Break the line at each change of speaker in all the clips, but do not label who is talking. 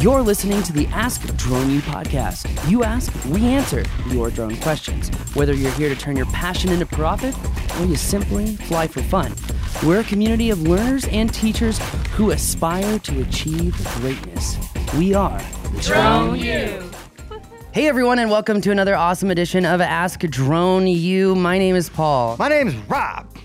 You're listening to the Ask Drone U podcast. You ask, we answer your drone questions. Whether you're here to turn your passion into profit or you simply fly for fun, we're a community of learners and teachers who aspire to achieve greatness. We are
Drone U.
Hey everyone, and welcome to another awesome edition of Ask Drone U. My name is Paul,
My name's Rob.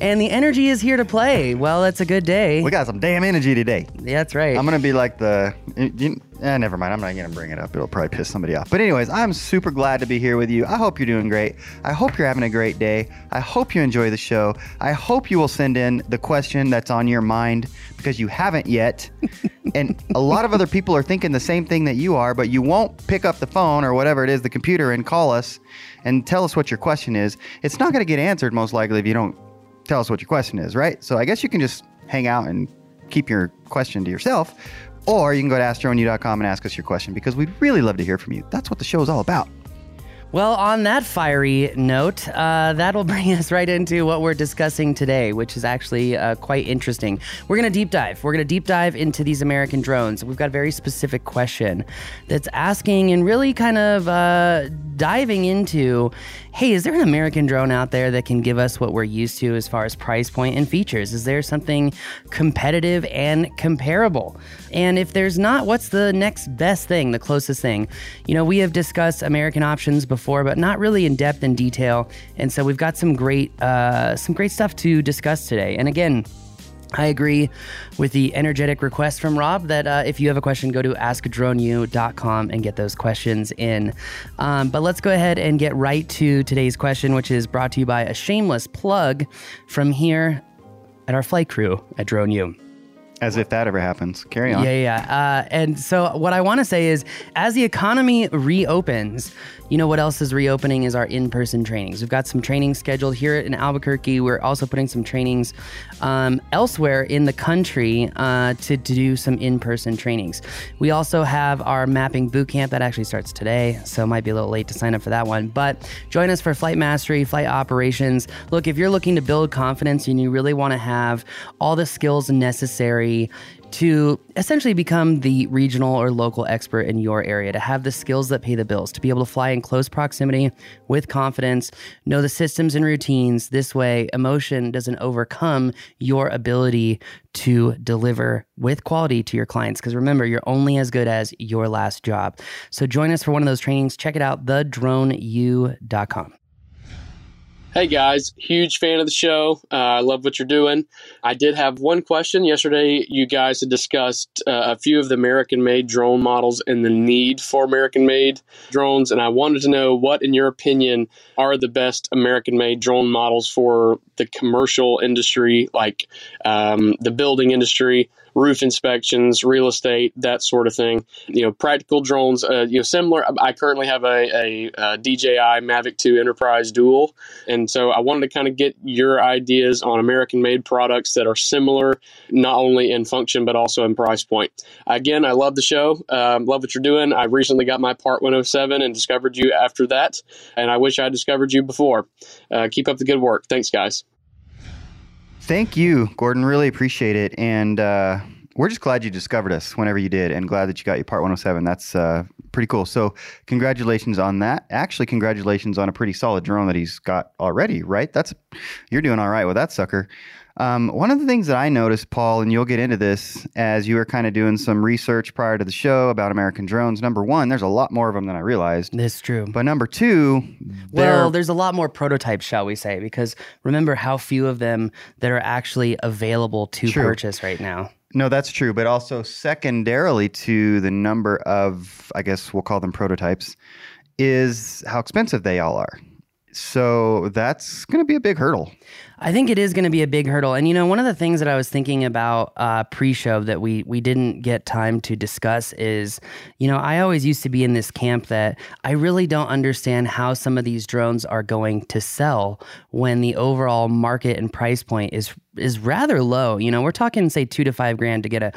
And the energy is here to play. Well, it's a good day.
We got some damn energy today.
Yeah, that's right.
I'm gonna be like the. You, eh, never mind. I'm not gonna bring it up. It'll probably piss somebody off. But anyways, I'm super glad to be here with you. I hope you're doing great. I hope you're having a great day. I hope you enjoy the show. I hope you will send in the question that's on your mind because you haven't yet. and a lot of other people are thinking the same thing that you are, but you won't pick up the phone or whatever it is, the computer, and call us and tell us what your question is. It's not gonna get answered most likely if you don't tell us what your question is, right? So I guess you can just hang out and keep your question to yourself, or you can go to AskDroneU.com and ask us your question because we'd really love to hear from you. That's what the show is all about.
Well, on that fiery note, uh, that'll bring us right into what we're discussing today, which is actually uh, quite interesting. We're going to deep dive. We're going to deep dive into these American drones. We've got a very specific question that's asking and really kind of uh, diving into hey, is there an American drone out there that can give us what we're used to as far as price point and features? Is there something competitive and comparable? And if there's not, what's the next best thing, the closest thing? You know, we have discussed American options before, but not really in depth and detail. And so we've got some great, uh, some great stuff to discuss today. And again, I agree with the energetic request from Rob that uh, if you have a question, go to askdroneu.com and get those questions in. Um, but let's go ahead and get right to today's question, which is brought to you by a shameless plug from here at our flight crew at Drone U.
As if that ever happens. Carry on.
Yeah, yeah. Uh, and so, what I want to say is, as the economy reopens, you know what else is reopening is our in-person trainings. We've got some trainings scheduled here in Albuquerque. We're also putting some trainings um, elsewhere in the country uh, to, to do some in-person trainings. We also have our mapping boot camp that actually starts today, so it might be a little late to sign up for that one. But join us for flight mastery, flight operations. Look, if you're looking to build confidence and you really want to have all the skills necessary to essentially become the regional or local expert in your area, to have the skills that pay the bills, to be able to fly in close proximity with confidence, know the systems and routines. This way, emotion doesn't overcome your ability to deliver with quality to your clients. Because remember, you're only as good as your last job. So join us for one of those trainings. Check it out, thedroneu.com.
Hey guys, huge fan of the show. Uh, I love what you're doing. I did have one question. Yesterday, you guys had discussed uh, a few of the American made drone models and the need for American made drones. And I wanted to know what, in your opinion, are the best American made drone models for the commercial industry, like um, the building industry, roof inspections, real estate, that sort of thing. You know, practical drones. Uh, you know, similar. I currently have a, a, a, DJI Mavic 2 Enterprise Dual, and so I wanted to kind of get your ideas on American-made products that are similar, not only in function but also in price point. Again, I love the show. Um, love what you're doing. I recently got my Part 107 and discovered you after that, and I wish I discovered you before. Uh, keep up the good work. Thanks, guys.
Thank you, Gordon. Really appreciate it. And uh, we're just glad you discovered us whenever you did and glad that you got your part 107. That's uh, pretty cool. So, congratulations on that. Actually, congratulations on a pretty solid drone that he's got already, right? That's You're doing all right with that sucker. Um, one of the things that I noticed, Paul, and you'll get into this as you were kind of doing some research prior to the show about American drones. Number one, there's a lot more of them than I realized.
That's true.
But number two,
well, there's a lot more prototypes, shall we say, because remember how few of them that are actually available to
True.
purchase right now.
No, that's true. But also, secondarily to the number of, I guess we'll call them prototypes, is how expensive they all are. So that's going to be a big hurdle.
I think it is going to be a big hurdle. And you know, one of the things that I was thinking about uh, pre-show that we we didn't get time to discuss is, you know, I always used to be in this camp that I really don't understand how some of these drones are going to sell when the overall market and price point is is rather low. You know, we're talking say two to five grand to get a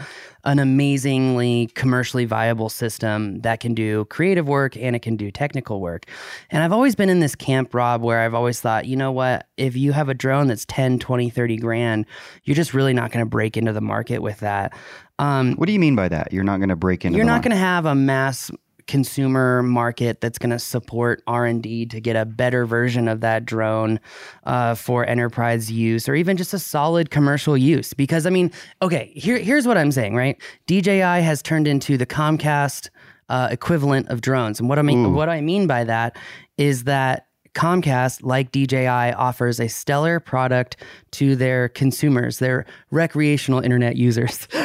an amazingly commercially viable system that can do creative work and it can do technical work. And I've always been in this camp, Rob, where I've always thought, you know what, if you have a drone that's 10, 20, 30 grand, you're just really not going to break into the market with that. Um,
What do you mean by that? You're not going to break into
you're not going to have a mass consumer market that's going to support r&d to get a better version of that drone uh, for enterprise use or even just a solid commercial use. Because i mean okay here, here's what i'm saying right? Dji has turned into the comcast uh, equivalent of drones. And what i mean what i mean by that is that Comcast, like DJI, offers a stellar product to their consumers, their recreational internet users.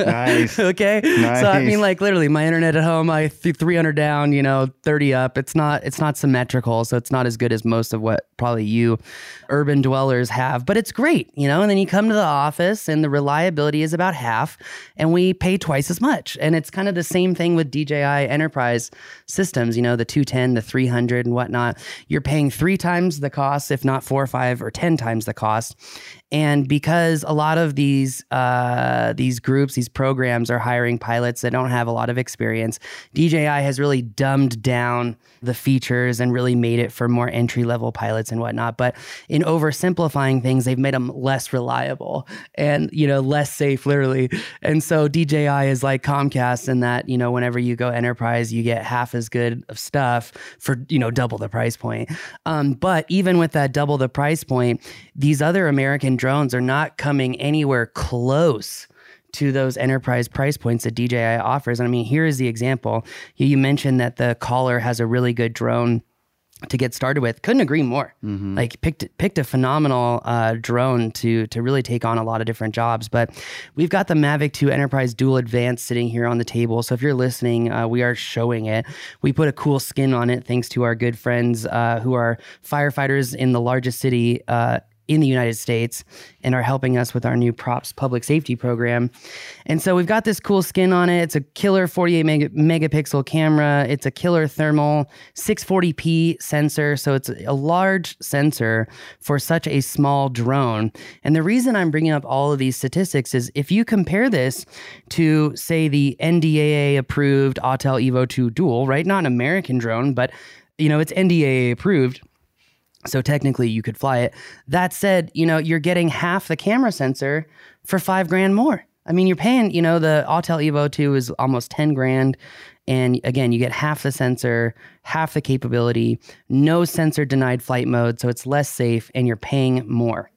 Nice.
okay. So I mean, like literally, my internet at home, I th- 300 down, you know, 30 up. It's not, it's not symmetrical, so it's not as good as most of what probably you urban dwellers have. But it's great, you know. And then you come to the office, and the reliability is about half, and we pay twice as much. And it's kind of the same thing with DJI Enterprise systems, you know, the 210, the 300, and whatnot. You're paying three times the cost, if not four or five or 10 times the cost. And because a lot of these uh, these groups, these programs are hiring pilots that don't have a lot of experience, DJI has really dumbed down the features and really made it for more entry level pilots and whatnot. But in oversimplifying things, they've made them less reliable and you know less safe, literally. And so DJI is like Comcast in that you know whenever you go enterprise, you get half as good of stuff for you know double the price point. Um, but even with that double the price point, these other American drones are not coming anywhere close to those enterprise price points that DJI offers. And I mean, here is the example. You, mentioned that the caller has a really good drone to get started with. Couldn't agree more. Like picked picked a phenomenal uh, drone to to really take on a lot of different jobs. But we've got the Mavic 2 Enterprise Dual Advanced sitting here on the table. So if you're listening, uh, we are showing it. We put a cool skin on it thanks to our good friends uh, who are firefighters in the largest city. In the United States and are helping us with our new props public safety program. And so we've got this cool skin on it. It's a killer 48 mega, megapixel camera. It's a killer thermal 640p sensor. So it's a large sensor for such a small drone. And the reason I'm bringing up all of these statistics is if you compare this to, say, the NDAA approved Autel Evo 2 Dual, right? Not an American drone, but you know, it's NDAA approved. So technically you could fly it. That said, you know, you're getting half the camera sensor for five grand more. I mean, you're paying, you know, the Autel Evo 2 is almost 10 grand. And again, you get half the sensor, half the capability, no sensor denied flight mode. So it's less safe and you're paying more,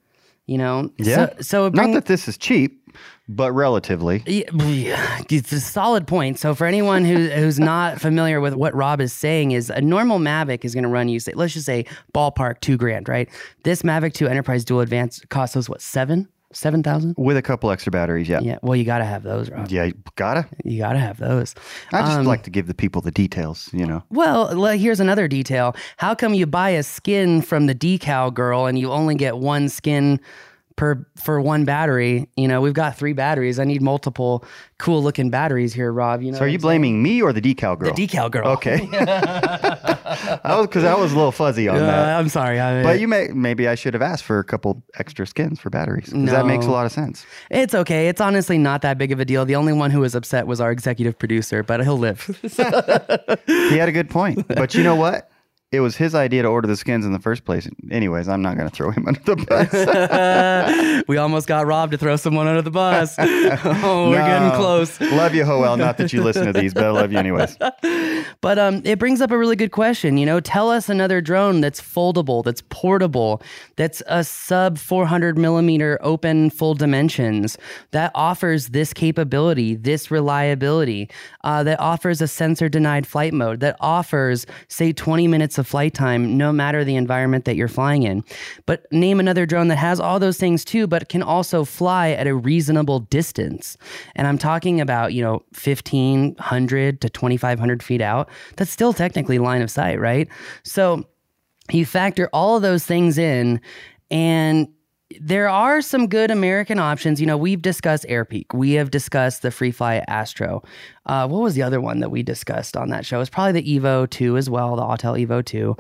you know?
Yeah.
So, so it
Not that this is cheap, but relatively.
yeah, it's a solid point. So for anyone who, who's not familiar with what Rob is saying is a normal Mavic is going to run you say let's just say ballpark two grand, right? This Mavic 2 Enterprise Dual Advanced costs us what seven seven thousand?
With a couple extra batteries, yeah.
Yeah, well you got to have those, Rob.
Yeah, you gotta.
You got to have those.
I just
Um,
like to give the people the details, you know.
Well, here's another detail. How come you buy a skin from the decal girl and you only get one skin per for one battery? You know, we've got three batteries. I need multiple cool looking batteries here, Rob. You know,
So are you blaming me or the decal girl?
the decal girl?
Okay. I was because I was a little fuzzy on
Uh,
that.
I'm sorry. I,
But you may maybe I should have asked for a couple extra skins for batteries. 'cause that makes a lot of sense.
it's okay. It's honestly not that big of a deal. The only one who was upset was our executive producer, but he'll live.
He had a good point. But you know what? It was his idea to order the skins in the first place. Anyways, I'm not going to throw him under the bus.
we almost got Rob to throw someone under the bus. oh, we're getting close.
Love you, Hoel. Not that you listen to these, but I love you anyways.
But um, it brings up a really good question. You know, tell us another drone that's foldable, that's portable, that's a sub 400 millimeter open full dimensions, that offers this capability, this reliability, uh, that offers a sensor denied flight mode, that offers, say, 20 minutes of flight time, no matter the environment that you're flying in. But name another drone that has all those things too, but can also fly at a reasonable distance. And I'm talking about, you know, 1500 to 2500 feet out. That's still technically line of sight, right? So you factor all of those things in and there are some good American options. You know, we've discussed AirPeak. We have discussed the FreeFly Astro. Uh, what was the other one that we discussed on that show? It's probably the Evo 2 as well, the Autel Evo 2.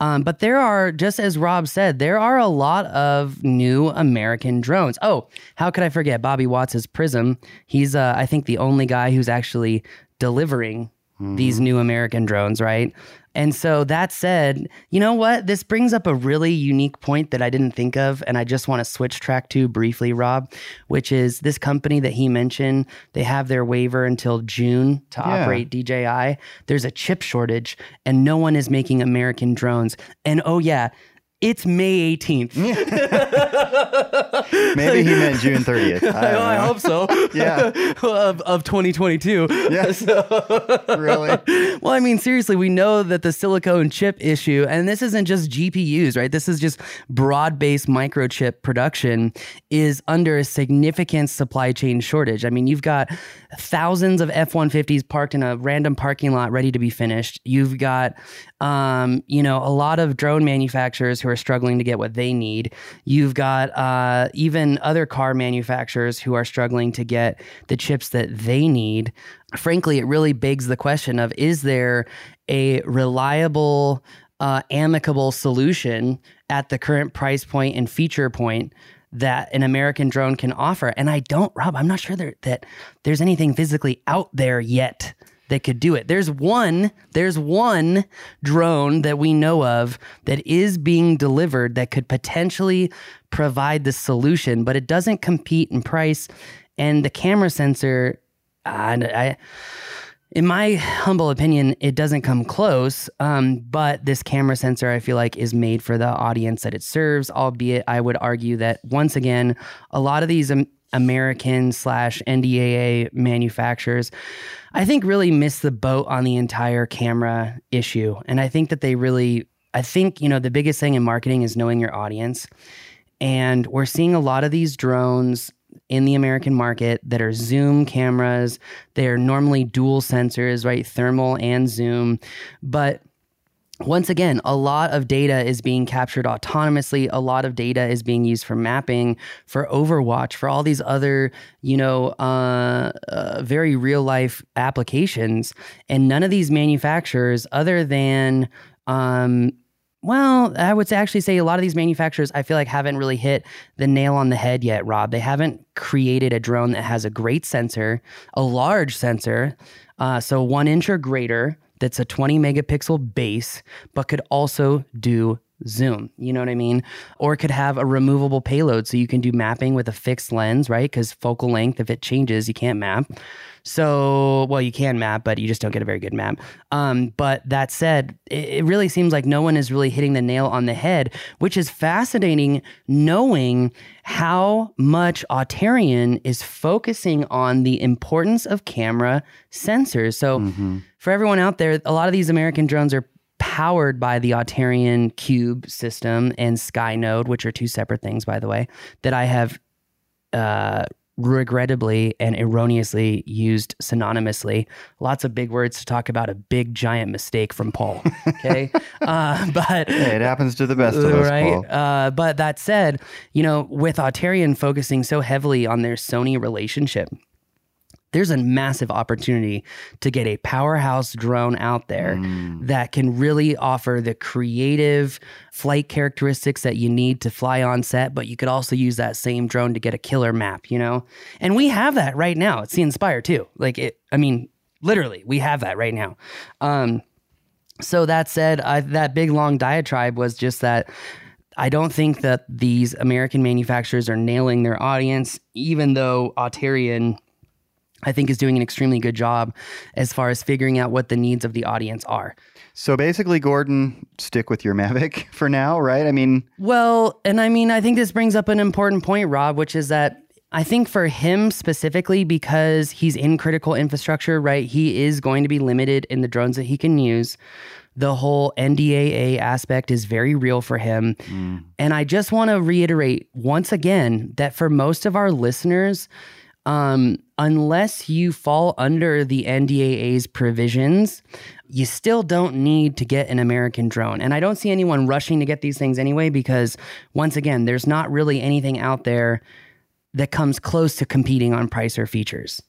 Um, but there are, just as Rob said, there are a lot of new American drones. Oh, how could I forget Bobby Watts' Prism? He's, uh, I think, the only guy who's actually delivering these new American drones, right? And so that said, you know what? This brings up a really unique point that I didn't think of. And I just want to switch track to briefly, Rob, which is this company that he mentioned, they have their waiver until June to
Yeah.
operate DJI. There's a chip shortage and no one is making American drones. And oh, yeah, it's May 18th.
Maybe he meant June 30th. I,
I hope so.
Yeah.
of, of 2022.
Yes. really?
Well, I mean, seriously, we know that the silicone chip issue, and this isn't just GPUs, right? This is just broad based microchip production, is under a significant supply chain shortage. I mean, you've got thousands of F 150s parked in a random parking lot ready to be finished. You've got, um, you know, a lot of drone manufacturers who are struggling to get what they need. You've got uh, even other car manufacturers who are struggling to get the chips that they need. Frankly, it really begs the question of is there a reliable, uh, amicable solution at the current price point and feature point that an American drone can offer? And I don't, Rob, I'm not sure there, that there's anything physically out there yet that could do it. There's one, there's one drone that we know of that is being delivered that could potentially provide the solution, but it doesn't compete in price. And the camera sensor, I, I in my humble opinion, it doesn't come close. Um, but this camera sensor, I feel like, is made for the audience that it serves. Albeit, I would argue that once again, a lot of these um, American slash NDAA manufacturers, I think, really missed the boat on the entire camera issue. And I think that they really, I think, you know, the biggest thing in marketing is knowing your audience. And we're seeing a lot of these drones in the American market that are zoom cameras. They're normally dual sensors, right? Thermal and zoom. But once again, a lot of data is being captured autonomously. A lot of data is being used for mapping, for Overwatch, for all these other, you know, uh, uh, very real life applications. And none of these manufacturers, other than, um, well, I would actually say a lot of these manufacturers, I feel like, haven't really hit the nail on the head yet, Rob. They haven't created a drone that has a great sensor, a large sensor, uh, so one inch or greater, that's a 20 megapixel base, but could also do zoom. You know what I mean? Or could have a removable payload so you can do mapping with a fixed lens, right? Because focal length, if it changes, you can't map. So, well, you can map, but you just don't get a very good map. Um, but that said, it, it really seems like no one is really hitting the nail on the head, which is fascinating knowing how much Auterion is focusing on the importance of camera sensors. So, for everyone out there, a lot of these American drones are powered by the Auterion Cube system and Skynode, which are two separate things, by the way, that I have uh, regrettably and erroneously used synonymously. Lots of big words to talk about a big giant mistake from Paul. Okay, uh, but
Hey, it happens to the best of us,
right? Uh, but that said, you know, with Auterion focusing so heavily on their Sony relationship, there's a massive opportunity to get a powerhouse drone out there that can really offer the creative flight characteristics that you need to fly on set, but you could also use that same drone to get a killer map, you know? And we have that right now. It's the Inspire 2. Like it, I mean, literally, we have that right now. Um, so that said, I, that big long diatribe was just that I don't think that these American manufacturers are nailing their audience, even though Auterion, I think, is doing an extremely good job as far as figuring out what the needs of the audience are.
So basically, Gordon, stick with your Mavic for now, right? I mean,
Well, and I mean, I think this brings up an important point, Rob, which is that I think for him specifically, because he's in critical infrastructure, right? He is going to be limited in the drones that he can use. The whole NDAA aspect is very real for him. Mm. And I just want to reiterate once again that for most of our listeners, um, unless you fall under the NDAA's provisions, you still don't need to get an American drone. And I don't see anyone rushing to get these things anyway, because once again, there's not really anything out there that comes close to competing on price or features.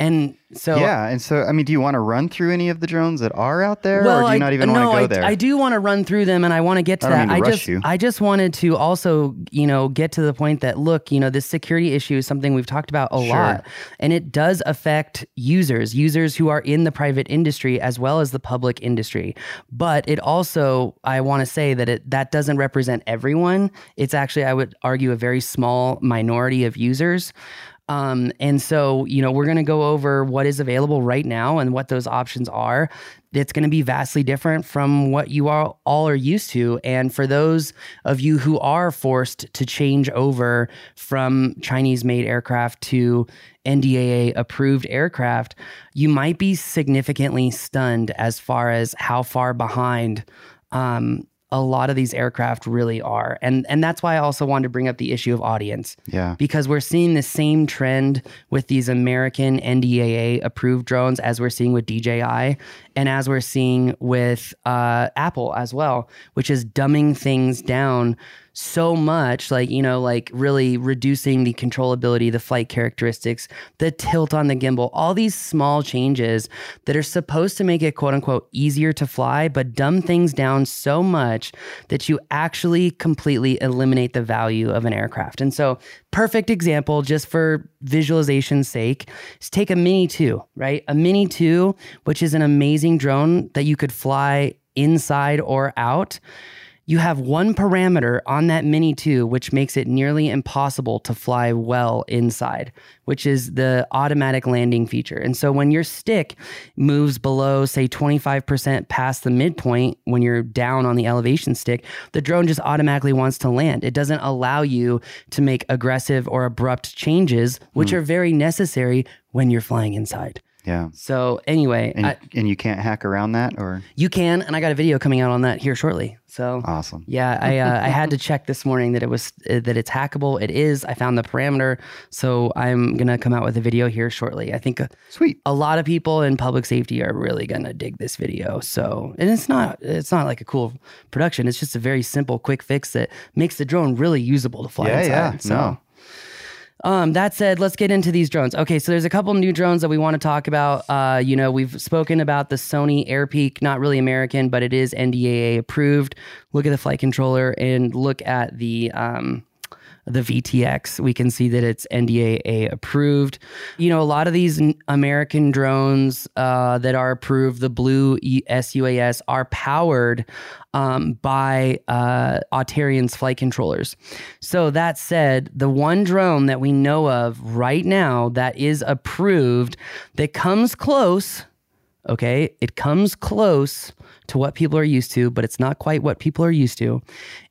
And so
yeah, and so I mean, do you want to run through any of the drones that are out there,
well,
or do you not even
no,
want to go
I,
there?
I do want to run through them, and I want to get to
I
that.
to
I just,
you.
I just wanted to also, you know, get to the point that look, you know, this security issue is something we've talked about a
Sure.
lot, and it does affect users, users who are in the private industry as well as the public industry. But it also, I want to say that it that doesn't represent everyone. It's actually, I would argue, a very small minority of users. Um, and so, you know, we're going to go over what is available right now and what those options are. It's going to be vastly different from what you all, all are used to. And for those of you who are forced to change over from Chinese made aircraft to NDAA approved aircraft, you might be significantly stunned as far as how far behind um, a lot of these aircraft really are. And and that's why I also wanted to bring up the issue of audience
yeah,
because we're seeing the same trend with these American NDAA approved drones as we're seeing with DJI and as we're seeing with uh, Apple as well, which is dumbing things down so much, like, you know, like really reducing the controllability, the flight characteristics, the tilt on the gimbal, all these small changes that are supposed to make it quote unquote easier to fly, but dumb things down so much that you actually completely eliminate the value of an aircraft. And so, perfect example, just for visualization's sake, is take a Mini 2, right? A Mini 2, which is an amazing drone that you could fly inside or out. You have one parameter on that Mini 2, which makes it nearly impossible to fly well inside, which is the automatic landing feature. And so when your stick moves below, say, 25% past the midpoint, when you're down on the elevation stick, the drone just automatically wants to land. It doesn't allow you to make aggressive or abrupt changes, which hmm. are very necessary when you're flying inside.
Yeah.
So, anyway,
And
I,
and you can't hack around that, or
you can, and I got a video coming out on that here shortly. So,
awesome.
yeah, I uh, I had to check this morning that it was uh, that it's hackable. It is. I found the parameter, so I'm gonna come out with a video here shortly. I think a,
Sweet.
a lot of people in public safety are really gonna dig this video. So, and it's not it's not like a cool production. It's just a very simple, quick fix that makes the drone really usable to fly
Yeah,
inside.
yeah.
So.
No.
Um, that said, let's get into these drones. Okay, so there's a couple new drones that we want to talk about. Uh, you know, we've spoken about the Sony AirPeak, not really American, but it is NDAA approved. Look at the flight controller and look at the um, the VTX. We can see that it's NDAA approved. You know, a lot of these American drones uh, that are approved, the Blue SUAS, are powered um, by uh, Auterion's flight controllers. So that said, the one drone that we know of right now that is approved that comes close okay it comes close to what people are used to but it's not quite what people are used to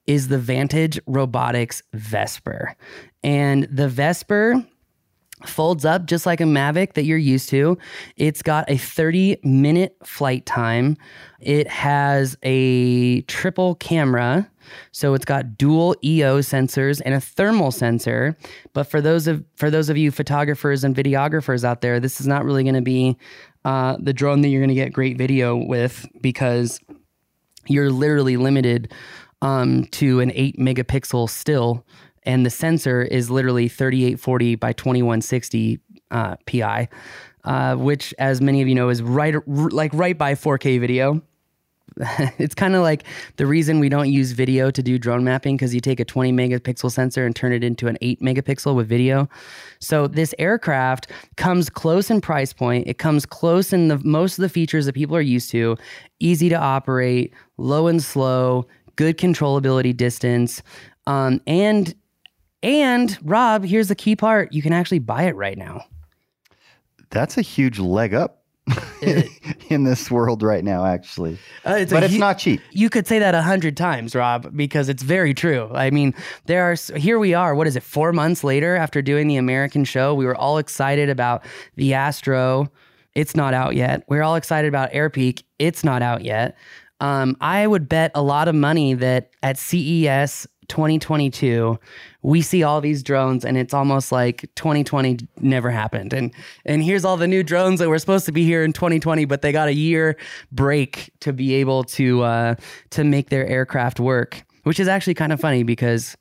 is the vantage robotics vesper and the vesper folds up just like a Mavic that you're used to. It's got a 30 minute flight time. It has a triple camera. So it's got dual EO sensors and a thermal sensor. But for those of for those of you photographers and videographers out there, this is not really going to be uh, the drone that you're going to get great video with because you're literally limited um, to an 8 megapixel still and the sensor is literally 3840 by 2160 uh, pi uh, which as many of you know is right r- like right by 4k video it's kind of like the reason we don't use video to do drone mapping because you take a 20 megapixel sensor and turn it into an 8 megapixel with video. So this aircraft comes close in price point. It comes close in the most of the features that people are used to. Easy to operate, low and slow, good controllability distance, um, and and Rob, here's the key part: you can actually buy it right now.
That's a huge leg up in this world right now, actually.
Uh, it's a
but it's
hu-
not cheap.
You could say that a hundred times, Rob, because it's very true. I mean, there are here we are. What is it? Four months later, after doing the American show, we were all excited about the Astro. It's not out yet. We're all excited about AirPeak. It's not out yet. Um, I would bet a lot of money that at CES 2022, we see all these drones, and it's almost like 2020 never happened. And and here's all the new drones that were supposed to be here in 2020, but they got a year break to be able to uh, to make their aircraft work, which is actually kind of funny because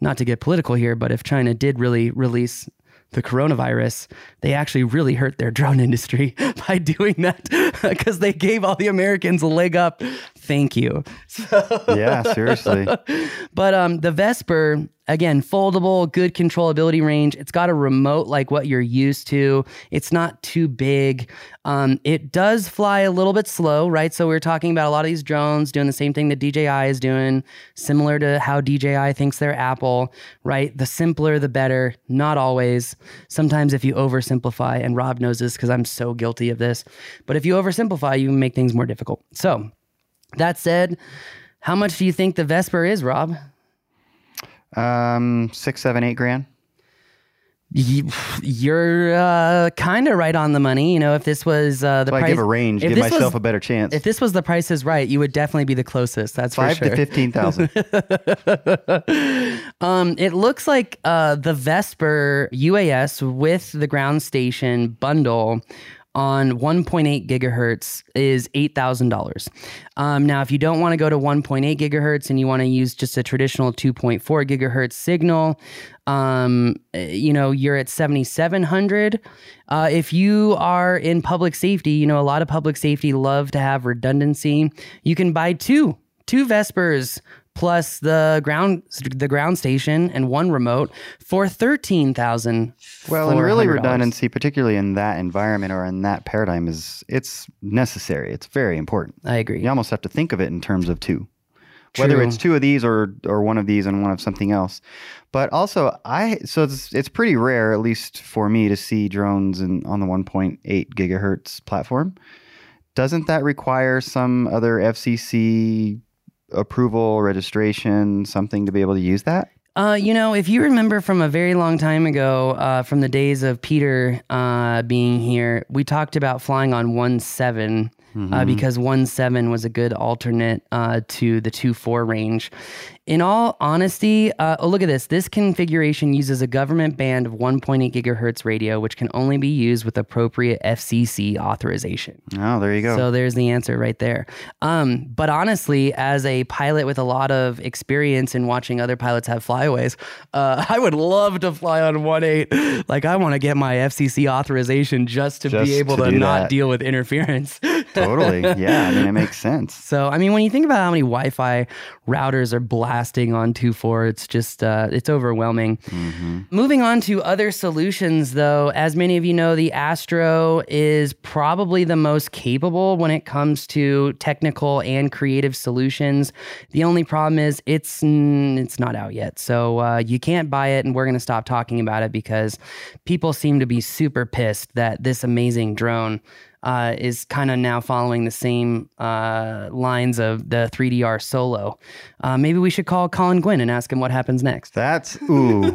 not to get political here, but if China did really release the coronavirus, they actually really hurt their drone industry by doing that because they gave all the Americans a leg up. Thank you. So,
Yeah, seriously.
but um, the Vesper, again, foldable, good controllability range. It's got a remote like what you're used to. It's not too big. Um, it does fly a little bit slow, right? So we are talking about a lot of these drones doing the same thing that DJI is doing, similar to how DJI thinks they're Apple, right? The simpler, the better. Not always. Sometimes if you oversimplify, and Rob knows this because I'm so guilty of this, but if you oversimplify, you make things more difficult. So that said, how much do you think the Vesper is, Rob?
Um, six, seven, eight grand.
You're uh, kind of right on the money. You know, if this was uh, the
So I
price,
give a range, give myself
was,
a better chance.
If this was the price is right, you would definitely be the closest. That's
Five
for sure.
to fifteen thousand.
um, it looks like uh, the Vesper UAS with the ground station bundle on 1.8 gigahertz is $8,000. Um, now, if you don't want to go to 1.8 gigahertz and you want to use just a traditional 2.4 gigahertz signal, um, eh, you know, you're at 7,700. Uh, if you are in public safety, you know, a lot of public safety love to have redundancy. You can buy two, two Vespers plus the ground the ground station and one remote for thirteen thousand.
Well, and really redundancy, particularly in that environment or in that paradigm, is it's necessary. It's very important.
I agree.
You almost have to think of it in terms of two, whether it's two of these or or one of these and one of something else. But also, I so it's it's pretty rare, at least for me, to see drones in, on the 1.8 gigahertz platform. Doesn't that require some other FCC approval, registration, something to be able to use that?
Uh, you know, if you remember from a very long time ago, uh, from the days of Peter uh, being here, we talked about flying on one seven. Uh, because one seven was a good alternate uh, to the two four range. In all honesty, uh, oh look at this. This configuration uses a government band of 1.8 gigahertz radio, which can only be used with appropriate FCC authorization.
Oh, there you go.
So there's the answer right there. Um, but honestly, as a pilot with a lot of experience in watching other pilots have flyaways, uh, I would love to fly on 1.8. Like I want to get my FCC authorization just to
Just
be able
to
to, not
that.
deal with interference.
totally. Yeah. I mean, it makes sense.
So I mean, when you think about how many Wi-Fi routers are blasting on 2.4, it's just uh, it's overwhelming. Moving on to other solutions, though, as many of you know, the Astro is probably the most capable when it comes to technical and creative solutions. The only problem is it's it's not out yet, so uh, you can't buy it, and we're going to stop talking about it because people seem to be super pissed that this amazing drone uh, is kind of now following the same uh, lines of the 3DR Solo. Uh, maybe we should call Colin Guinn and ask him what happens next.
That's ooh.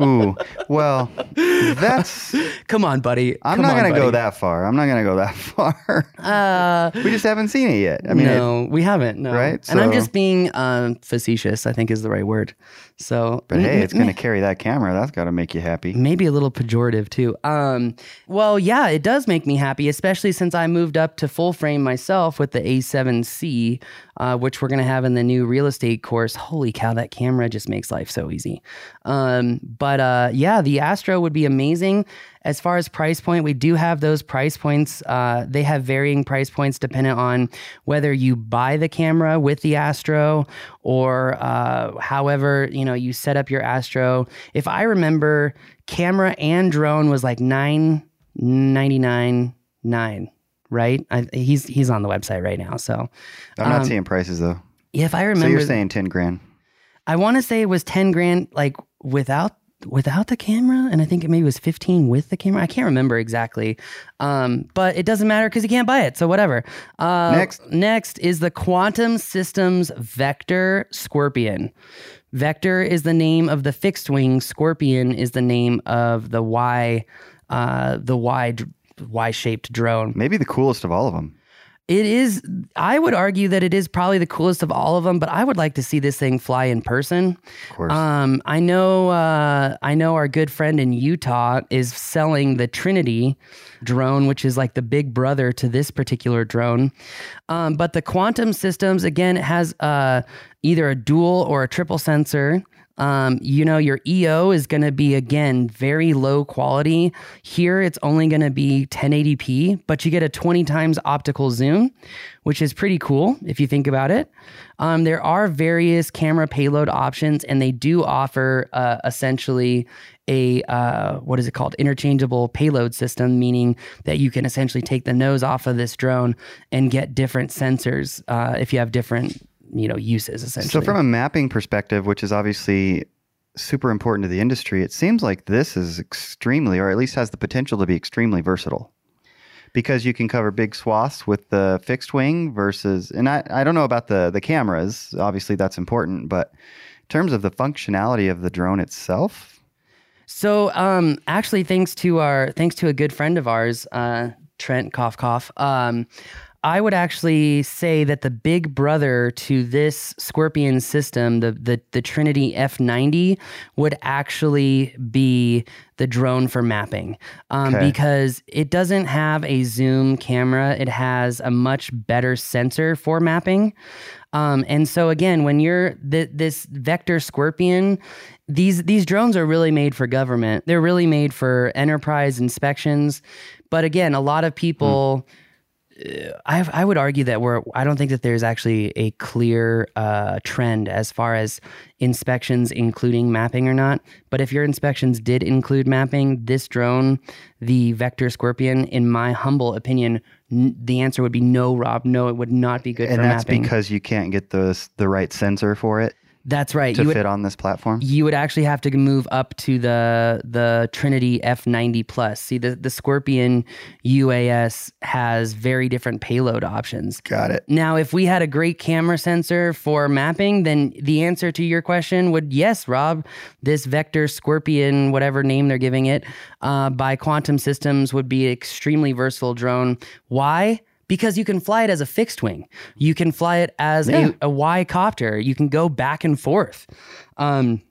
ooh. Well, that's
Come on, buddy.
I'm
Come
not
on,
going to go that far. I'm not going to go that far.
Uh,
we just haven't seen it yet. I mean, it-
no, we haven't. No.
Right?
And I'm
So-
just being um, facetious. I think is the right word. So,
but hey, it's going to carry that camera. That's got to make you happy.
maybe a little pejorative too. Um, well, yeah, it does make me happy, especially since I moved up to full frame myself with the A7C, uh, which we're gonna have in the new real estate course. Holy cow, that camera just makes life so easy. Um, but uh, yeah, the Astro would be amazing. As far as price point, we do have those price points. Uh, they have varying price points dependent on whether you buy the camera with the Astro or uh, however you know you set up your Astro. If I remember, camera and drone was like nine ninety nine nine. Right, I, he's he's on the website right now. So,
I'm not
um,
seeing prices though.
Yeah, if I remember, So
you're saying 10 grand.
I want to say it was 10 grand like without without the camera and I think it maybe was 15 with the camera. I can't remember exactly. Um, but it doesn't matter cuz you can't buy it. So whatever. Uh,
Next.
next is the Quantum Systems Vector Scorpion. Vector is the name of the fixed wing, Scorpion is the name of the Y uh the Y Y shaped drone.
Maybe the coolest of all of them.
It is. I would argue that it is probably the coolest of all of them, but I would like to see this thing fly in person.
Of course.
Um, I know. Uh, I know our good friend in Utah is selling the Trinity drone, which is like the big brother to this particular drone. Um, but the Quantum Systems again it has uh, either a dual or a triple sensor. Um, you know, your EO is going to be again very low quality. Here, it's only going to be 1080p, but you get a 20 times optical zoom, which is pretty cool if you think about it. Um, there are various camera payload options, and they do offer uh, essentially a uh, what is it called interchangeable payload system meaning that you can essentially take the nose off of this drone and get different sensors uh, if you have different you know uses essentially
So, from a mapping perspective, which is obviously super important to the industry, it seems like this is extremely, or at least has the potential to be extremely versatile. Because you can cover big swaths with the fixed wing versus, and I, I don't know about the the cameras. Obviously, that's important, but in terms of the functionality of the drone itself,
So, um, actually, thanks to our thanks to a good friend of ours, uh, Trent Cough. Um, I would actually say that the big brother to this Scorpion system, the the, the Trinity F90, would actually be the drone for mapping, um,
Okay.
because it doesn't have a zoom camera. It has a much better sensor for mapping. Um, and so again, when you're th- this vector scorpion, these these drones are really made for government. They're really made for enterprise inspections. But again, a lot of people. uh, I, I would argue that we're. I don't think that there's actually a clear uh, trend as far as inspections including mapping or not. But if your inspections did include mapping, this drone, the Vector Scorpion, in my humble opinion, n- the answer would be no, Rob. No, it would not be good
and
for
that's
mapping.
because you can't get the the right sensor for it
That's right.
to
You would,
fit on this platform.
you would actually have to move up to the the Trinity F90 Plus. See, the the Scorpion UAS has very different payload options.
Got it.
Now, if we had a great camera sensor for mapping, then the answer to your question would yes, Rob. This Vector Scorpion, whatever name they're giving it, uh, by Quantum Systems would be an extremely versatile drone. Why? Because you can fly it as a fixed wing. You can fly it as
Yeah.
a, a Y copter. You can go back and forth. Um,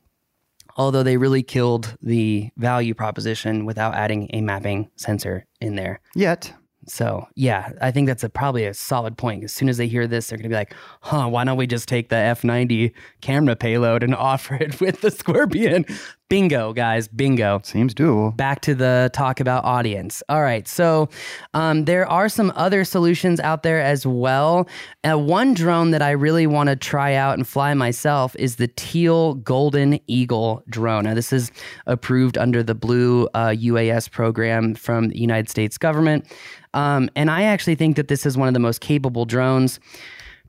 although they really killed the value proposition without adding a mapping sensor in there.
Yet,
So yeah, I think that's a, probably a solid point. As soon as they hear this, they're gonna be like, "Huh? Why don't we just take the F90 camera payload and offer it with the Scorpion?" Bingo, guys, bingo.
seems doable.
Back to the talk about audience. All right, so um, there are some other solutions out there as well. Uh, one drone that I really want to try out and fly myself is the Teal Golden Eagle drone. Now, this is approved under the Blue uh, UAS program from the United States government. Um, and I actually think that this is one of the most capable drones.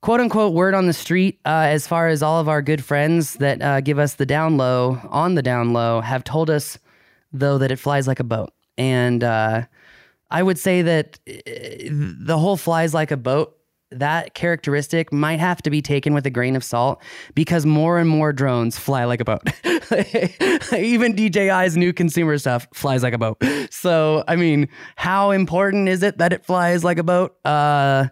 Quote unquote word on the street, uh, as far as all of our good friends that uh, give us the down low on the down low have told us, though, that it flies like a boat. And uh, I would say that uh, the whole flies like a boat, that characteristic might have to be taken with a grain of salt because more and more drones fly like a boat. Even DJI's new consumer stuff flies like a boat. So, I mean, how important is it that it flies like a boat? Uh,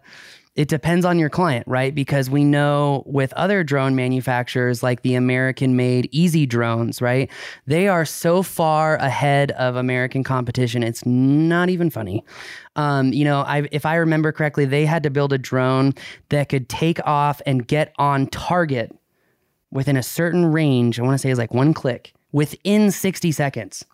it depends on your client, right? Because we know with other drone manufacturers like the American made Easy Drones, right? They are so far ahead of American competition. It's not even funny. Um, you know, I, if I remember correctly, they had to build a drone that could take off and get on target within a certain range. I want to say is like one click within 60 seconds.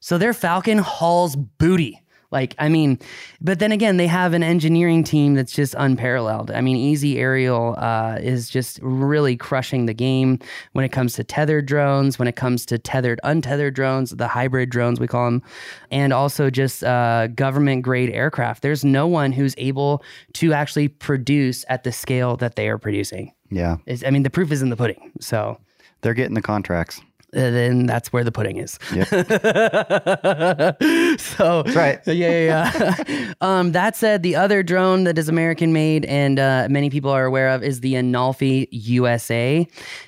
So their Falcon hauls booty. Like, I mean, but then again, they have an engineering team that's just unparalleled. I mean, Easy Aerial uh, is just really crushing the game when it comes to tethered drones, when it comes to tethered, untethered drones, the hybrid drones, we call them, and also just uh, government grade aircraft. There's no one who's able to actually produce at the scale that they are producing.
Yeah,
Is I mean, the proof is in the pudding. So
they're getting the contracts.
Then that's where the pudding is.
Yep.
so
That's right.
yeah, yeah, yeah. um, that said, the other drone that is American made and uh, many people are aware of is the Anafi USA.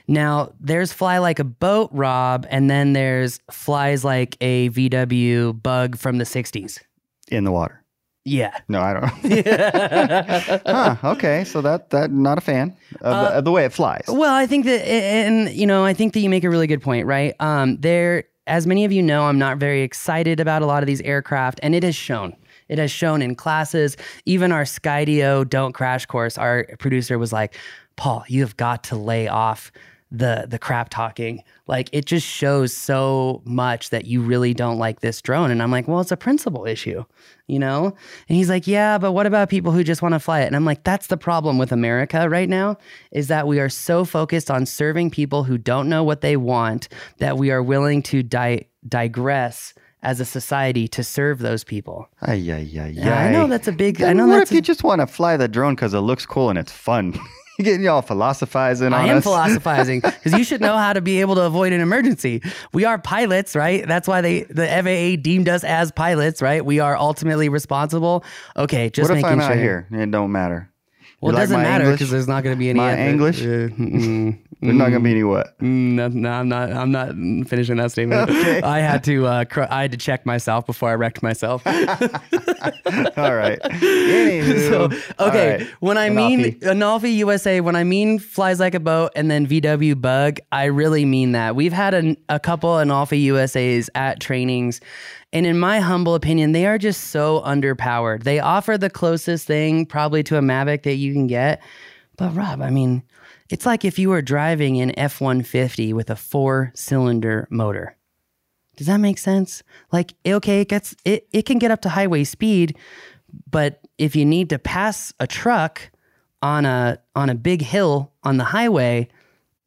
Now, there's Fly Like a Boat, Rob, and then there's Flies Like a VW Bug from the 60s.
In the water.
Yeah.
No, I don't. huh. Okay. So that that not a fan of, the, of the way it flies.
Well, I think that, and you know, I think that you make a really good point, right? Um, there, as many of you know, I'm not very excited about a lot of these aircraft, and it has shown. It has shown in classes. Even our Skydio Don't Crash course, our producer was like, "Paul, you have got to lay off." The the crap talking. Like it just shows so much that you really don't like this drone. And I'm like, well, it's a principle issue, you know? And he's like, yeah, but what about people who just want to fly it? And I'm like, that's the problem with America right now is that we are so focused on serving people who don't know what they want that we are willing to di- digress as a society to serve those people.
Ay, ay, ay,
Yeah, I know that's a big.
Then
I know
what
that's.
if you just want to fly the drone because it looks cool and it's fun? you getting y'all philosophizing
I am
us?
philosophizing because you should know how to be able to avoid an emergency. We are pilots, right? That's why they the FAA deemed us as pilots, right? We are ultimately responsible. Okay, just
what if
making
I'm
sure.
here? It don't matter.
Well,
You
it
like
doesn't matter because there's not going to be any
My
other-
English?
Uh, mm,
not gonna be any what?
mm, no, no, I'm not. I'm not finishing that statement.
Okay.
I had to. Uh, cr- I had to check myself before I wrecked myself.
All right. Anywho,
So, okay,
right.
when I mean Anafi USA, when I mean flies like a boat and then VW Bug, I really mean that. We've had a, a couple Anafi USAs at trainings, and in my humble opinion, they are just so underpowered. They offer the closest thing probably to a Mavic that you can get, but Rob, I mean, it's like if you were driving an F 150 with a four cylinder motor. Does that make sense? Like, okay, it gets it, it can get up to highway speed, but if you need to pass a truck on a on a big hill on the highway,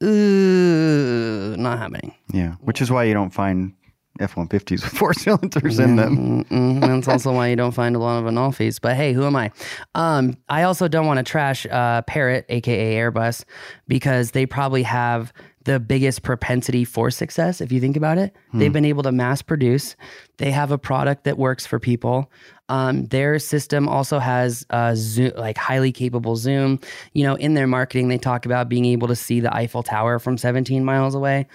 ooh, not happening.
Yeah, which is why you don't find F-150s with four cylinders in them.
Mm-mm. That's also why you don't find a lot of Anafis. But hey, who am I? Um, I also don't want to trash uh, Parrot, aka Airbus, because they probably have the biggest propensity for success. If you think about it, they've been able to mass produce. They have a product that works for people. Um, their system also has uh, zoom, like highly capable zoom. You know, in their marketing, they talk about being able to see the Eiffel Tower from 17 miles away.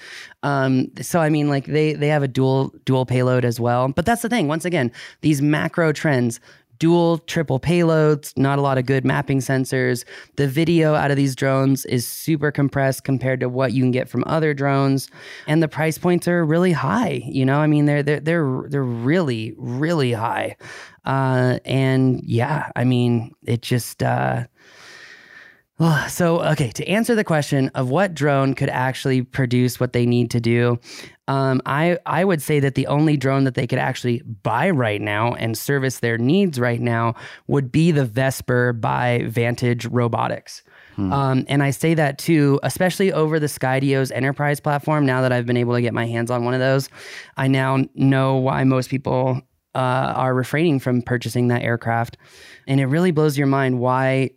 Um, so I mean, like they they have a dual dual payload as well. But that's the thing. Once again, these macro trends. Dual, triple payloads, not a lot of good mapping sensors. The video out of these drones is super compressed compared to what you can get from other drones, and the price points are really high. You know, I mean, they're they're they're they're really really high, uh, and yeah, I mean, it just. Uh, so, okay, to answer the question of what drone could actually produce what they need to do, um, I, I would say that the only drone that they could actually buy right now and service their needs right now would be the Vesper by Vantage Robotics. Um, and I say that too, especially over the Skydio's enterprise platform. Now that I've been able to get my hands on one of those, I now know why most people uh, are refraining from purchasing that aircraft. And it really blows your mind why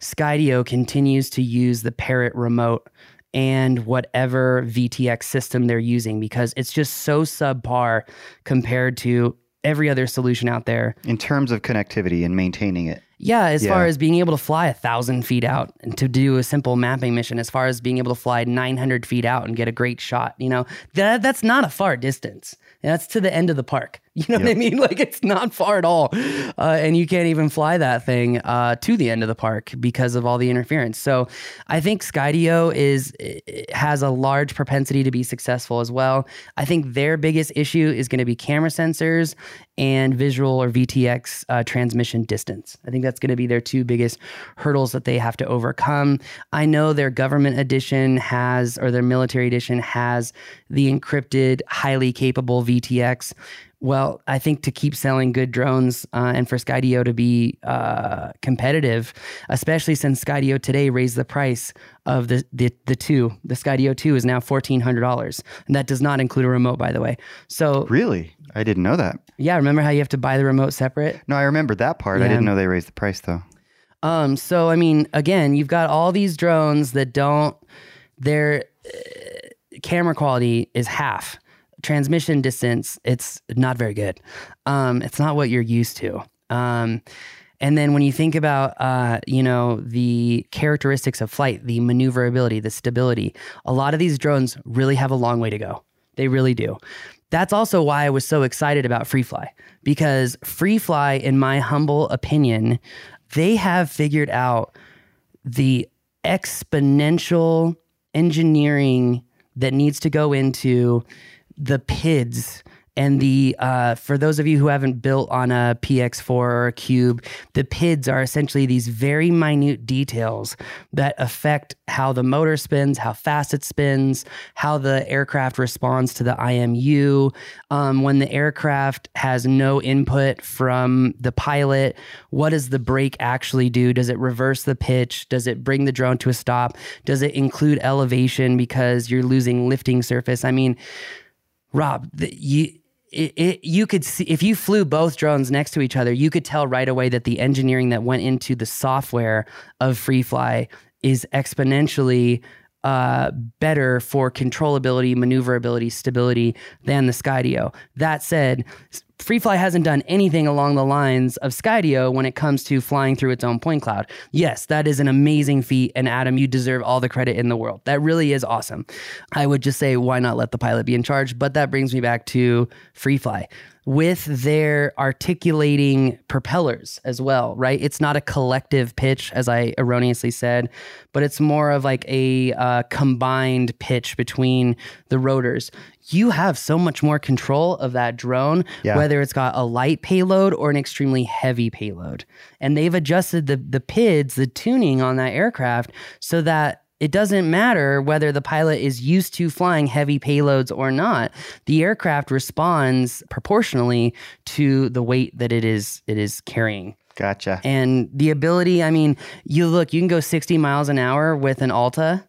Skydio continues to use the Parrot remote and whatever VTX system they're using because it's just so subpar compared to every other solution out there.
In terms of connectivity and maintaining it.
Yeah, as far as being able to fly a thousand feet out and to do a simple mapping mission, as far as being able to fly 900 feet out and get a great shot, you know, that that's not a far distance. That's to the end of the park. You know what I mean? Like it's not far at all, uh, and you can't even fly that thing uh, to the end of the park because of all the interference. So, I think Skydio is has a large propensity to be successful as well. I think their biggest issue is going to be camera sensors and visual or VTX uh, transmission distance. I think that's going to be their two biggest hurdles that they have to overcome. I know their government edition has, or their military edition has, the encrypted, highly capable VTX. Well, I think to keep selling good drones uh, and for Skydio to be uh, competitive, especially since Skydio today raised the price of the the, the two, the Skydio two is now fourteen hundred dollars, and that does not include a remote, by the way. So
Really? I didn't know that.
yeah, remember how you have to buy the remote separate?
No, I remember that part. I didn't know they raised the price though.
Um, so I mean, again, you've got all these drones that don't their uh, camera quality is half. Transmission distance, it's not very good. Um, it's not what you're used to. Um, and then when you think about, uh, you know, the characteristics of flight, the maneuverability, the stability, a lot of these drones really have a long way to go. They really do. That's also why I was so excited about FreeFly because FreeFly, in my humble opinion, they have figured out the exponential engineering that needs to go into the PIDs And the uh, for those of you who haven't built on a PX4 or a Cube, the PIDs are essentially these very minute details that affect how the motor spins, how fast it spins, how the aircraft responds to the IMU. Um, when the aircraft has no input from the pilot, what does the brake actually do? Does it reverse the pitch? Does it bring the drone to a stop? Does it include elevation because you're losing lifting surface? I mean, Rob, the, you. It, it, you could see if you flew both drones next to each other, you could tell right away that the engineering that went into the software of FreeFly is exponentially uh, better for controllability, maneuverability, stability than the Skydio. That said, FreeFly hasn't done anything along the lines of Skydio when it comes to flying through its own point cloud. Yes, that is an amazing feat, and Adam, you deserve all the credit in the world. That really is awesome. I would just say, why not let the pilot be in charge? But that brings me back to FreeFly with their articulating propellers as well, right? It's not a collective pitch, as I erroneously said, but it's more of like a uh, combined pitch between the rotors. You have so much more control of that drone,
Yeah.
whether it's got a light payload or an extremely heavy payload. And they've adjusted the the PIDs, the tuning on that aircraft, so that it doesn't matter whether the pilot is used to flying heavy payloads or not. The aircraft responds proportionally to the weight that it is it is carrying.
Gotcha.
And the ability, I mean, you look, you can go 60 miles an hour with an Alta,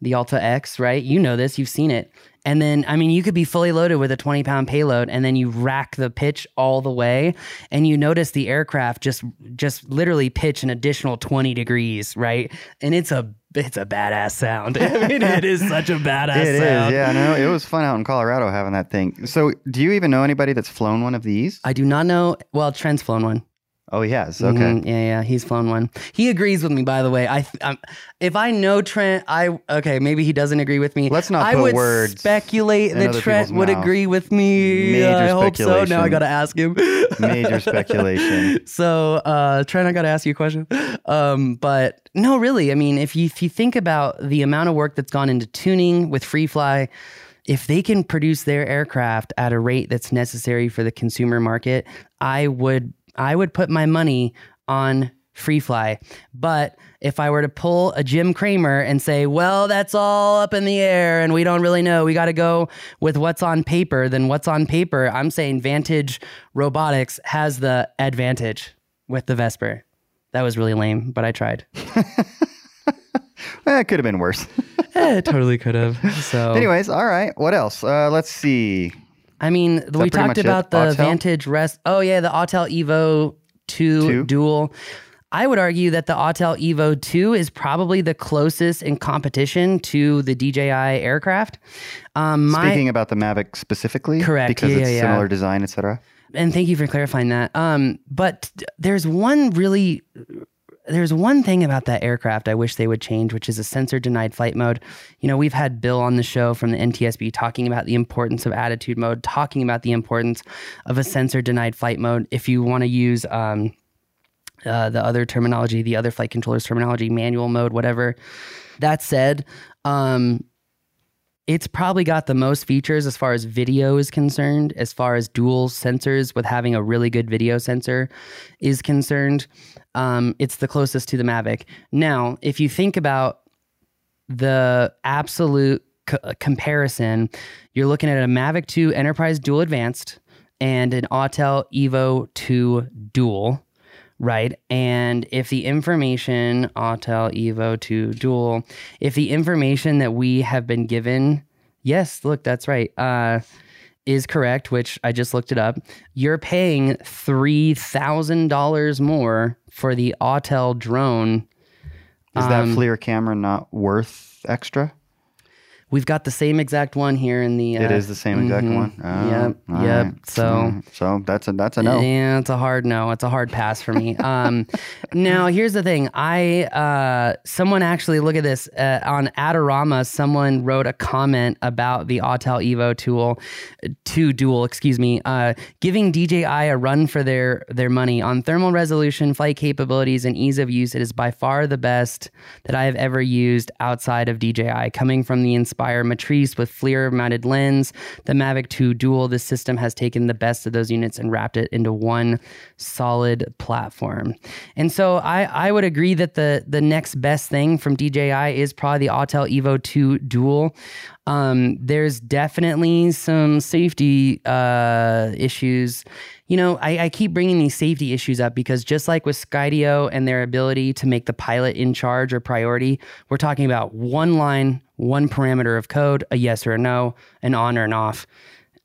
the Alta X, right? You know this, you've seen it. And then, I mean, you could be fully loaded with a 20 pound payload and then you rack the pitch all the way and you notice the aircraft just, just literally pitch an additional 20 degrees, right? And it's a, it's a badass sound. I mean, it is such a badass
It is,
sound.
yeah. No, it was fun out in Colorado having that thing. So, do you even know anybody that's flown one of these?
I do not know. Well, Trent's flown one.
Oh, he has. Okay.
Mhm, yeah, yeah, he's flown one. He agrees with me, by the way. I, um, if I know Trent, I okay, maybe he doesn't agree with me.
Let's not
I
put
would
words
speculate that Trent would
mouth.
agree with me.
Major
I hope so. Now I gotta ask him.
Major speculation.
So, uh, Trent, I gotta ask you a question. Um, but no, really. I mean, if you if you think about the amount of work that's gone into tuning with FreeFly. If they can produce their aircraft at a rate that's necessary for the consumer market, I would I would put my money on FreeFly. But if I were to pull a Jim Cramer and say, well, that's all up in the air and we don't really know, we got to go with what's on paper, then what's on paper, I'm saying Vantage Robotics has the advantage with the Vesper. That was really lame, but I tried.
It could have been worse.
Eh, it totally could have. So,
Anyways, all right. What else? Uh, let's see.
I mean, we talked
much it?
about the
Autel?
Vantage Rest. Oh yeah, the Autel Evo 2,
Two?
dual. I would argue that the Autel Evo 2 is probably the closest in competition to the DJI aircraft. Um, my,
Speaking about the Mavic specifically,
Correct.
Because
Yeah,
it's
yeah, yeah.
similar design, etc.
and thank you for clarifying that. Um, but there's one really, there's one thing about that aircraft I wish they would change, which is a sensor denied flight mode. You know, we've had Bill on the show from the NTSB talking about the importance of attitude mode, talking about the importance of a sensor denied flight mode. If you want to use, um, uh, the other terminology, the other flight controllers terminology, manual mode, whatever. That said, um, it's probably got the most features as far as video is concerned, as far as dual sensors with having a really good video sensor is concerned. Um, it's the closest to the Mavic. Now, if you think about the absolute co- comparison, you're looking at a Mavic 2 Enterprise Dual Advanced and an Autel Evo 2 Dual right? And if the information, Autel Evo 2 Dual, if the information that we have been given, yes, look, that's right, uh, is correct, which I just looked it up, you're paying $3,000 more for the Autel drone.
Is that
Um,
FLIR camera not worth extra?
We've got the same exact one here in the. Uh,
it is the same exact
mhm.
one. Oh,
Yep, yep.
right.
So-
so that's a that's a no.
Yeah, it's a hard no. It's a hard pass for me. Um, now, here's the thing. I uh, someone actually look at this uh, on Adorama. Someone wrote a comment about the Autel Evo tool, two dual, excuse me, uh, giving DJI a run for their their money on thermal resolution, flight capabilities, and ease of use. It is by far the best that I have ever used outside of DJI, coming from the Inspire Spire Matrice with FLIR mounted lens. The Mavic 2 Dual, this system has taken the best of those units and wrapped it into one solid platform. And so I, I would agree that the, the next best thing from DJI is probably the Autel Evo 2 Dual. Um, there's definitely some safety uh, issues. You know, I, I, keep bringing these safety issues up because just like with Skydio and their ability to make the pilot in charge or priority, we're talking about one line, one parameter of code, a yes or a no, an on or an off.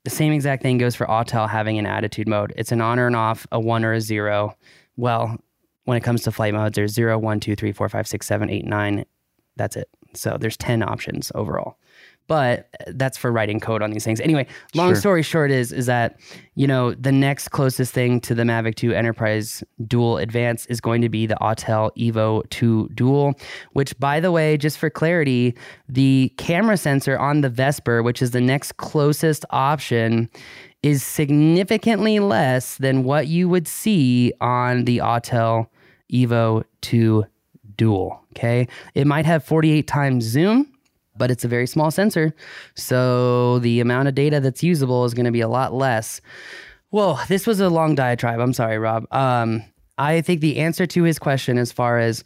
The same exact thing goes for Autel having an attitude mode. It's an on or an off, a one or a zero. Well, when it comes to flight modes, there's zero, one, two, three, four, five, six, seven, eight, nine. That's it. So there's 10 options overall but uh, that's for writing code on these things. Anyway, long sure. story short is is that you know the next closest thing to the Mavic 2 Enterprise Dual Advance is going to be the Autel Evo 2 Dual, which by the way, just for clarity, the camera sensor on the Vesper, which is the next closest option, is significantly less than what you would see on the Autel Evo 2 Dual. Okay, it might have 48 times zoom but it's a very small sensor. So the amount of data that's usable is going to be a lot less. Whoa, this was a long diatribe. I'm sorry, Rob. Um, I think the answer to his question, as far as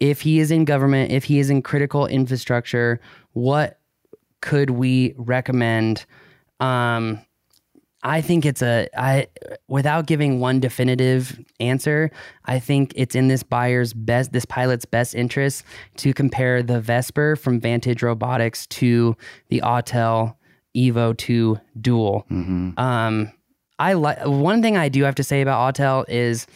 if he is in government, if he is in critical infrastructure, what could we recommend? Um, I think it's a I without giving one definitive answer, I think it's in this buyer's best this pilot's best interest to compare the Vesper from Vantage Robotics to the Autel Evo 2 Dual. Mm-hmm. Um I like one thing I do have to say about Autel is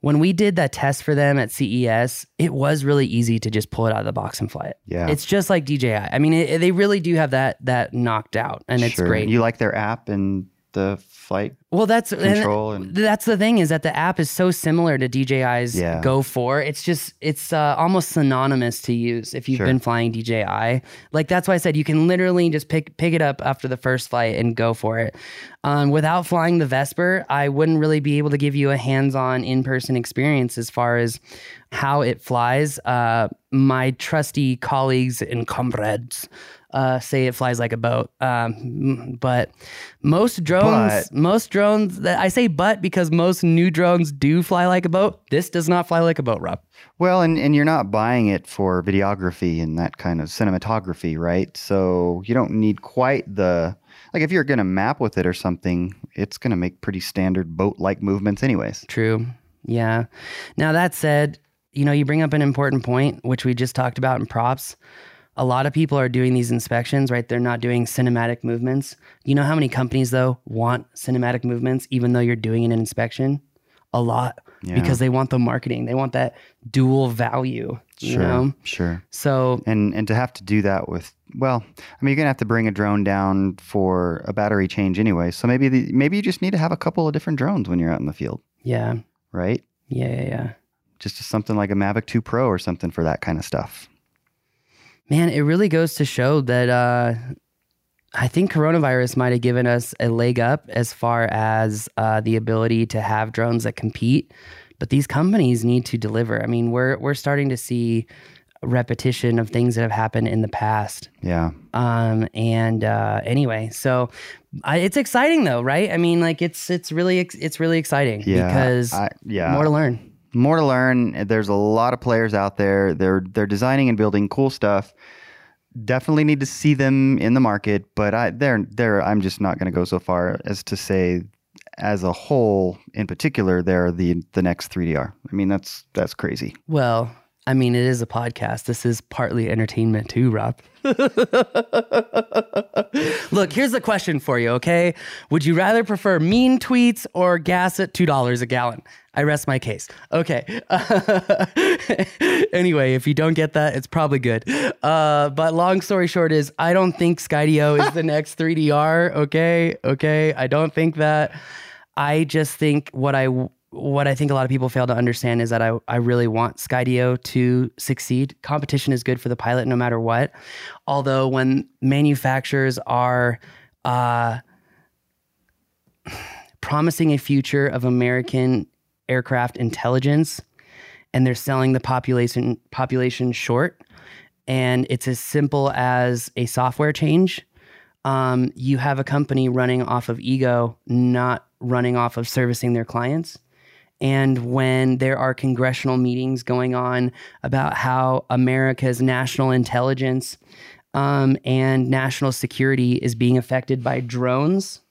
when we did that test for them at CES, it was really easy to just pull it out of the box and fly it.
Yeah,
it's just like DJI. I mean, it, they really do have that that knocked out, and it's great.
You like their app and the flight
well that's
control
and, and, that's the thing is that the app is so similar to DJI's yeah. Go 4 it's just it's uh, almost synonymous to use if you've sure. been flying DJI like that's why I said you can literally just pick pick it up after the first flight and go for it um, without flying the Vesper I wouldn't really be able to give you a hands-on in-person experience as far as how it flies uh, my trusty colleagues and comrades uh, say it flies like a boat. Um, but most drones, but, most drones that I say but because most new drones do fly like a boat. This does not fly like a boat, Rob.
Well, and, and you're not buying it for videography and that kind of cinematography, right? So you don't need quite the like if you're going to map with it or something, it's going to make pretty standard boat like movements, anyways.
True. Yeah. Now that said, you know, you bring up an important point, which we just talked about in props a lot of people are doing these inspections, right? They're not doing cinematic movements. You know how many companies, though, want cinematic movements even though you're doing an inspection? A lot yeah. because they want the marketing. They want that dual value.
Sure.
You know?
Sure.
So,
and, and to have to do that with, well, I mean, you're going to have to bring a drone down for a battery change anyway. So maybe, the, maybe you just need to have a couple of different drones when you're out in the field.
Yeah.
Right?
Yeah, yeah, yeah.
Just something like a Mavic 2 Pro or something for that kind of stuff
man, it really goes to show that uh, I think coronavirus might have given us a leg up as far as uh, the ability to have drones that compete. But these companies need to deliver. I mean, we're we're starting to see repetition of things that have happened in the past.
Yeah.
Um. And uh, anyway, so I, it's exciting though, right? I mean, like it's it's really it's really exciting yeah, because I, yeah, more to learn
more to learn. There's a lot of players out there. They're they're designing and building cool stuff. Definitely need to see them in the market, but I they're they're I'm just not going to go so far as to say as a whole in particular they're the the next 3DR. I mean that's that's crazy.
Well, I mean it is a podcast. This is partly entertainment too, Rob. Look, here's the question for you, okay? Would you rather prefer mean tweets or gas at $2 a gallon? I rest my case. Okay. anyway, if you don't get that, it's probably good. Uh, but long story short is I don't think Skydio is the next 3DR. Okay. Okay. I don't think that. I just think what I what I think a lot of people fail to understand is that I, I really want Skydio to succeed. Competition is good for the pilot no matter what. Although when manufacturers are uh, promising a future of American aircraft intelligence and they're selling the population population short, and it's as simple as a software change. Um, you have a company running off of ego, not running off of servicing their clients. And when there are congressional meetings going on about how America's national intelligence um, and national security is being affected by drones,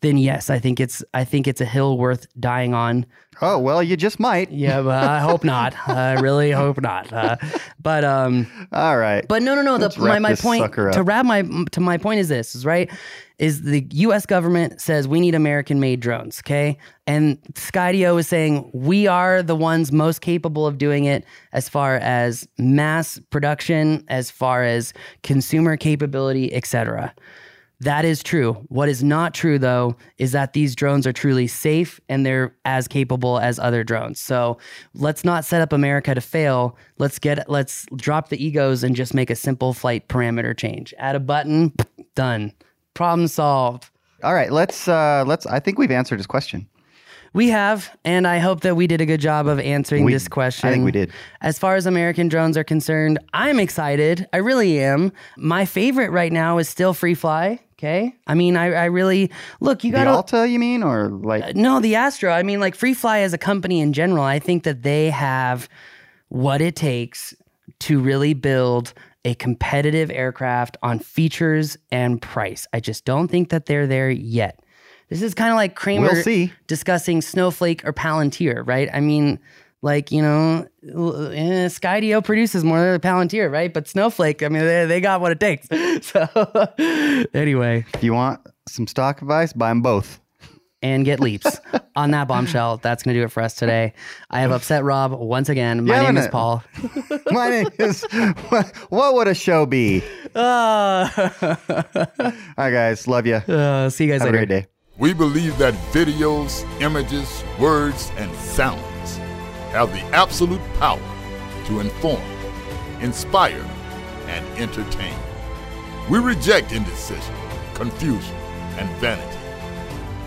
then yes, I think it's I think it's a hill worth dying on.
Oh well, you just might.
Yeah, but I hope not. I really hope not. Uh, but um,
All right.
but no, no, no. The, my my point to wrap my to my point is this is right is the U.S. government says we need American made drones, okay, and Skydio is saying we are the ones most capable of doing it as far as mass production, as far as consumer capability, etc. That is true. What is not true, though, is that these drones are truly safe and they're as capable as other drones. So let's not set up America to fail. Let's get let's drop the egos and just make a simple flight parameter change. Add a button, done. Problem solved.
All right. Let's. Uh, let's. I think we've answered his question.
We have, and I hope that we did a good job of answering
We-
this question.
I think we did.
As far as American drones are concerned, I'm excited. I really am. My favorite right now is still Free Fly. Okay. I mean, I, I really look, you got to.
Alta, you mean, or like?
No, the Astro. I mean, like Free Fly as a company in general, I think that they have what it takes to really build a competitive aircraft on features and price. I just don't think that they're there yet. This is kind of like Cramer
We'll
discussing Snowflake or Palantir, right? I mean, like, you know, eh, Skydio produces more than Palantir, right? But Snowflake, I mean, they, they got what it takes. So, anyway,
If you want some stock advice, buy them both.
And get leaps. On that bombshell, that's going to do it for us today. I have upset Rob once again. My
Yeah,
name is
gonna-
Paul.
My name is. What, what would a show be?
Uh,
All right, guys. Love you.
uh, see you guys
Have a great day.
We believe that videos, images, words, and sounds have the absolute power to inform, inspire, and entertain. We reject indecision, confusion, and vanity,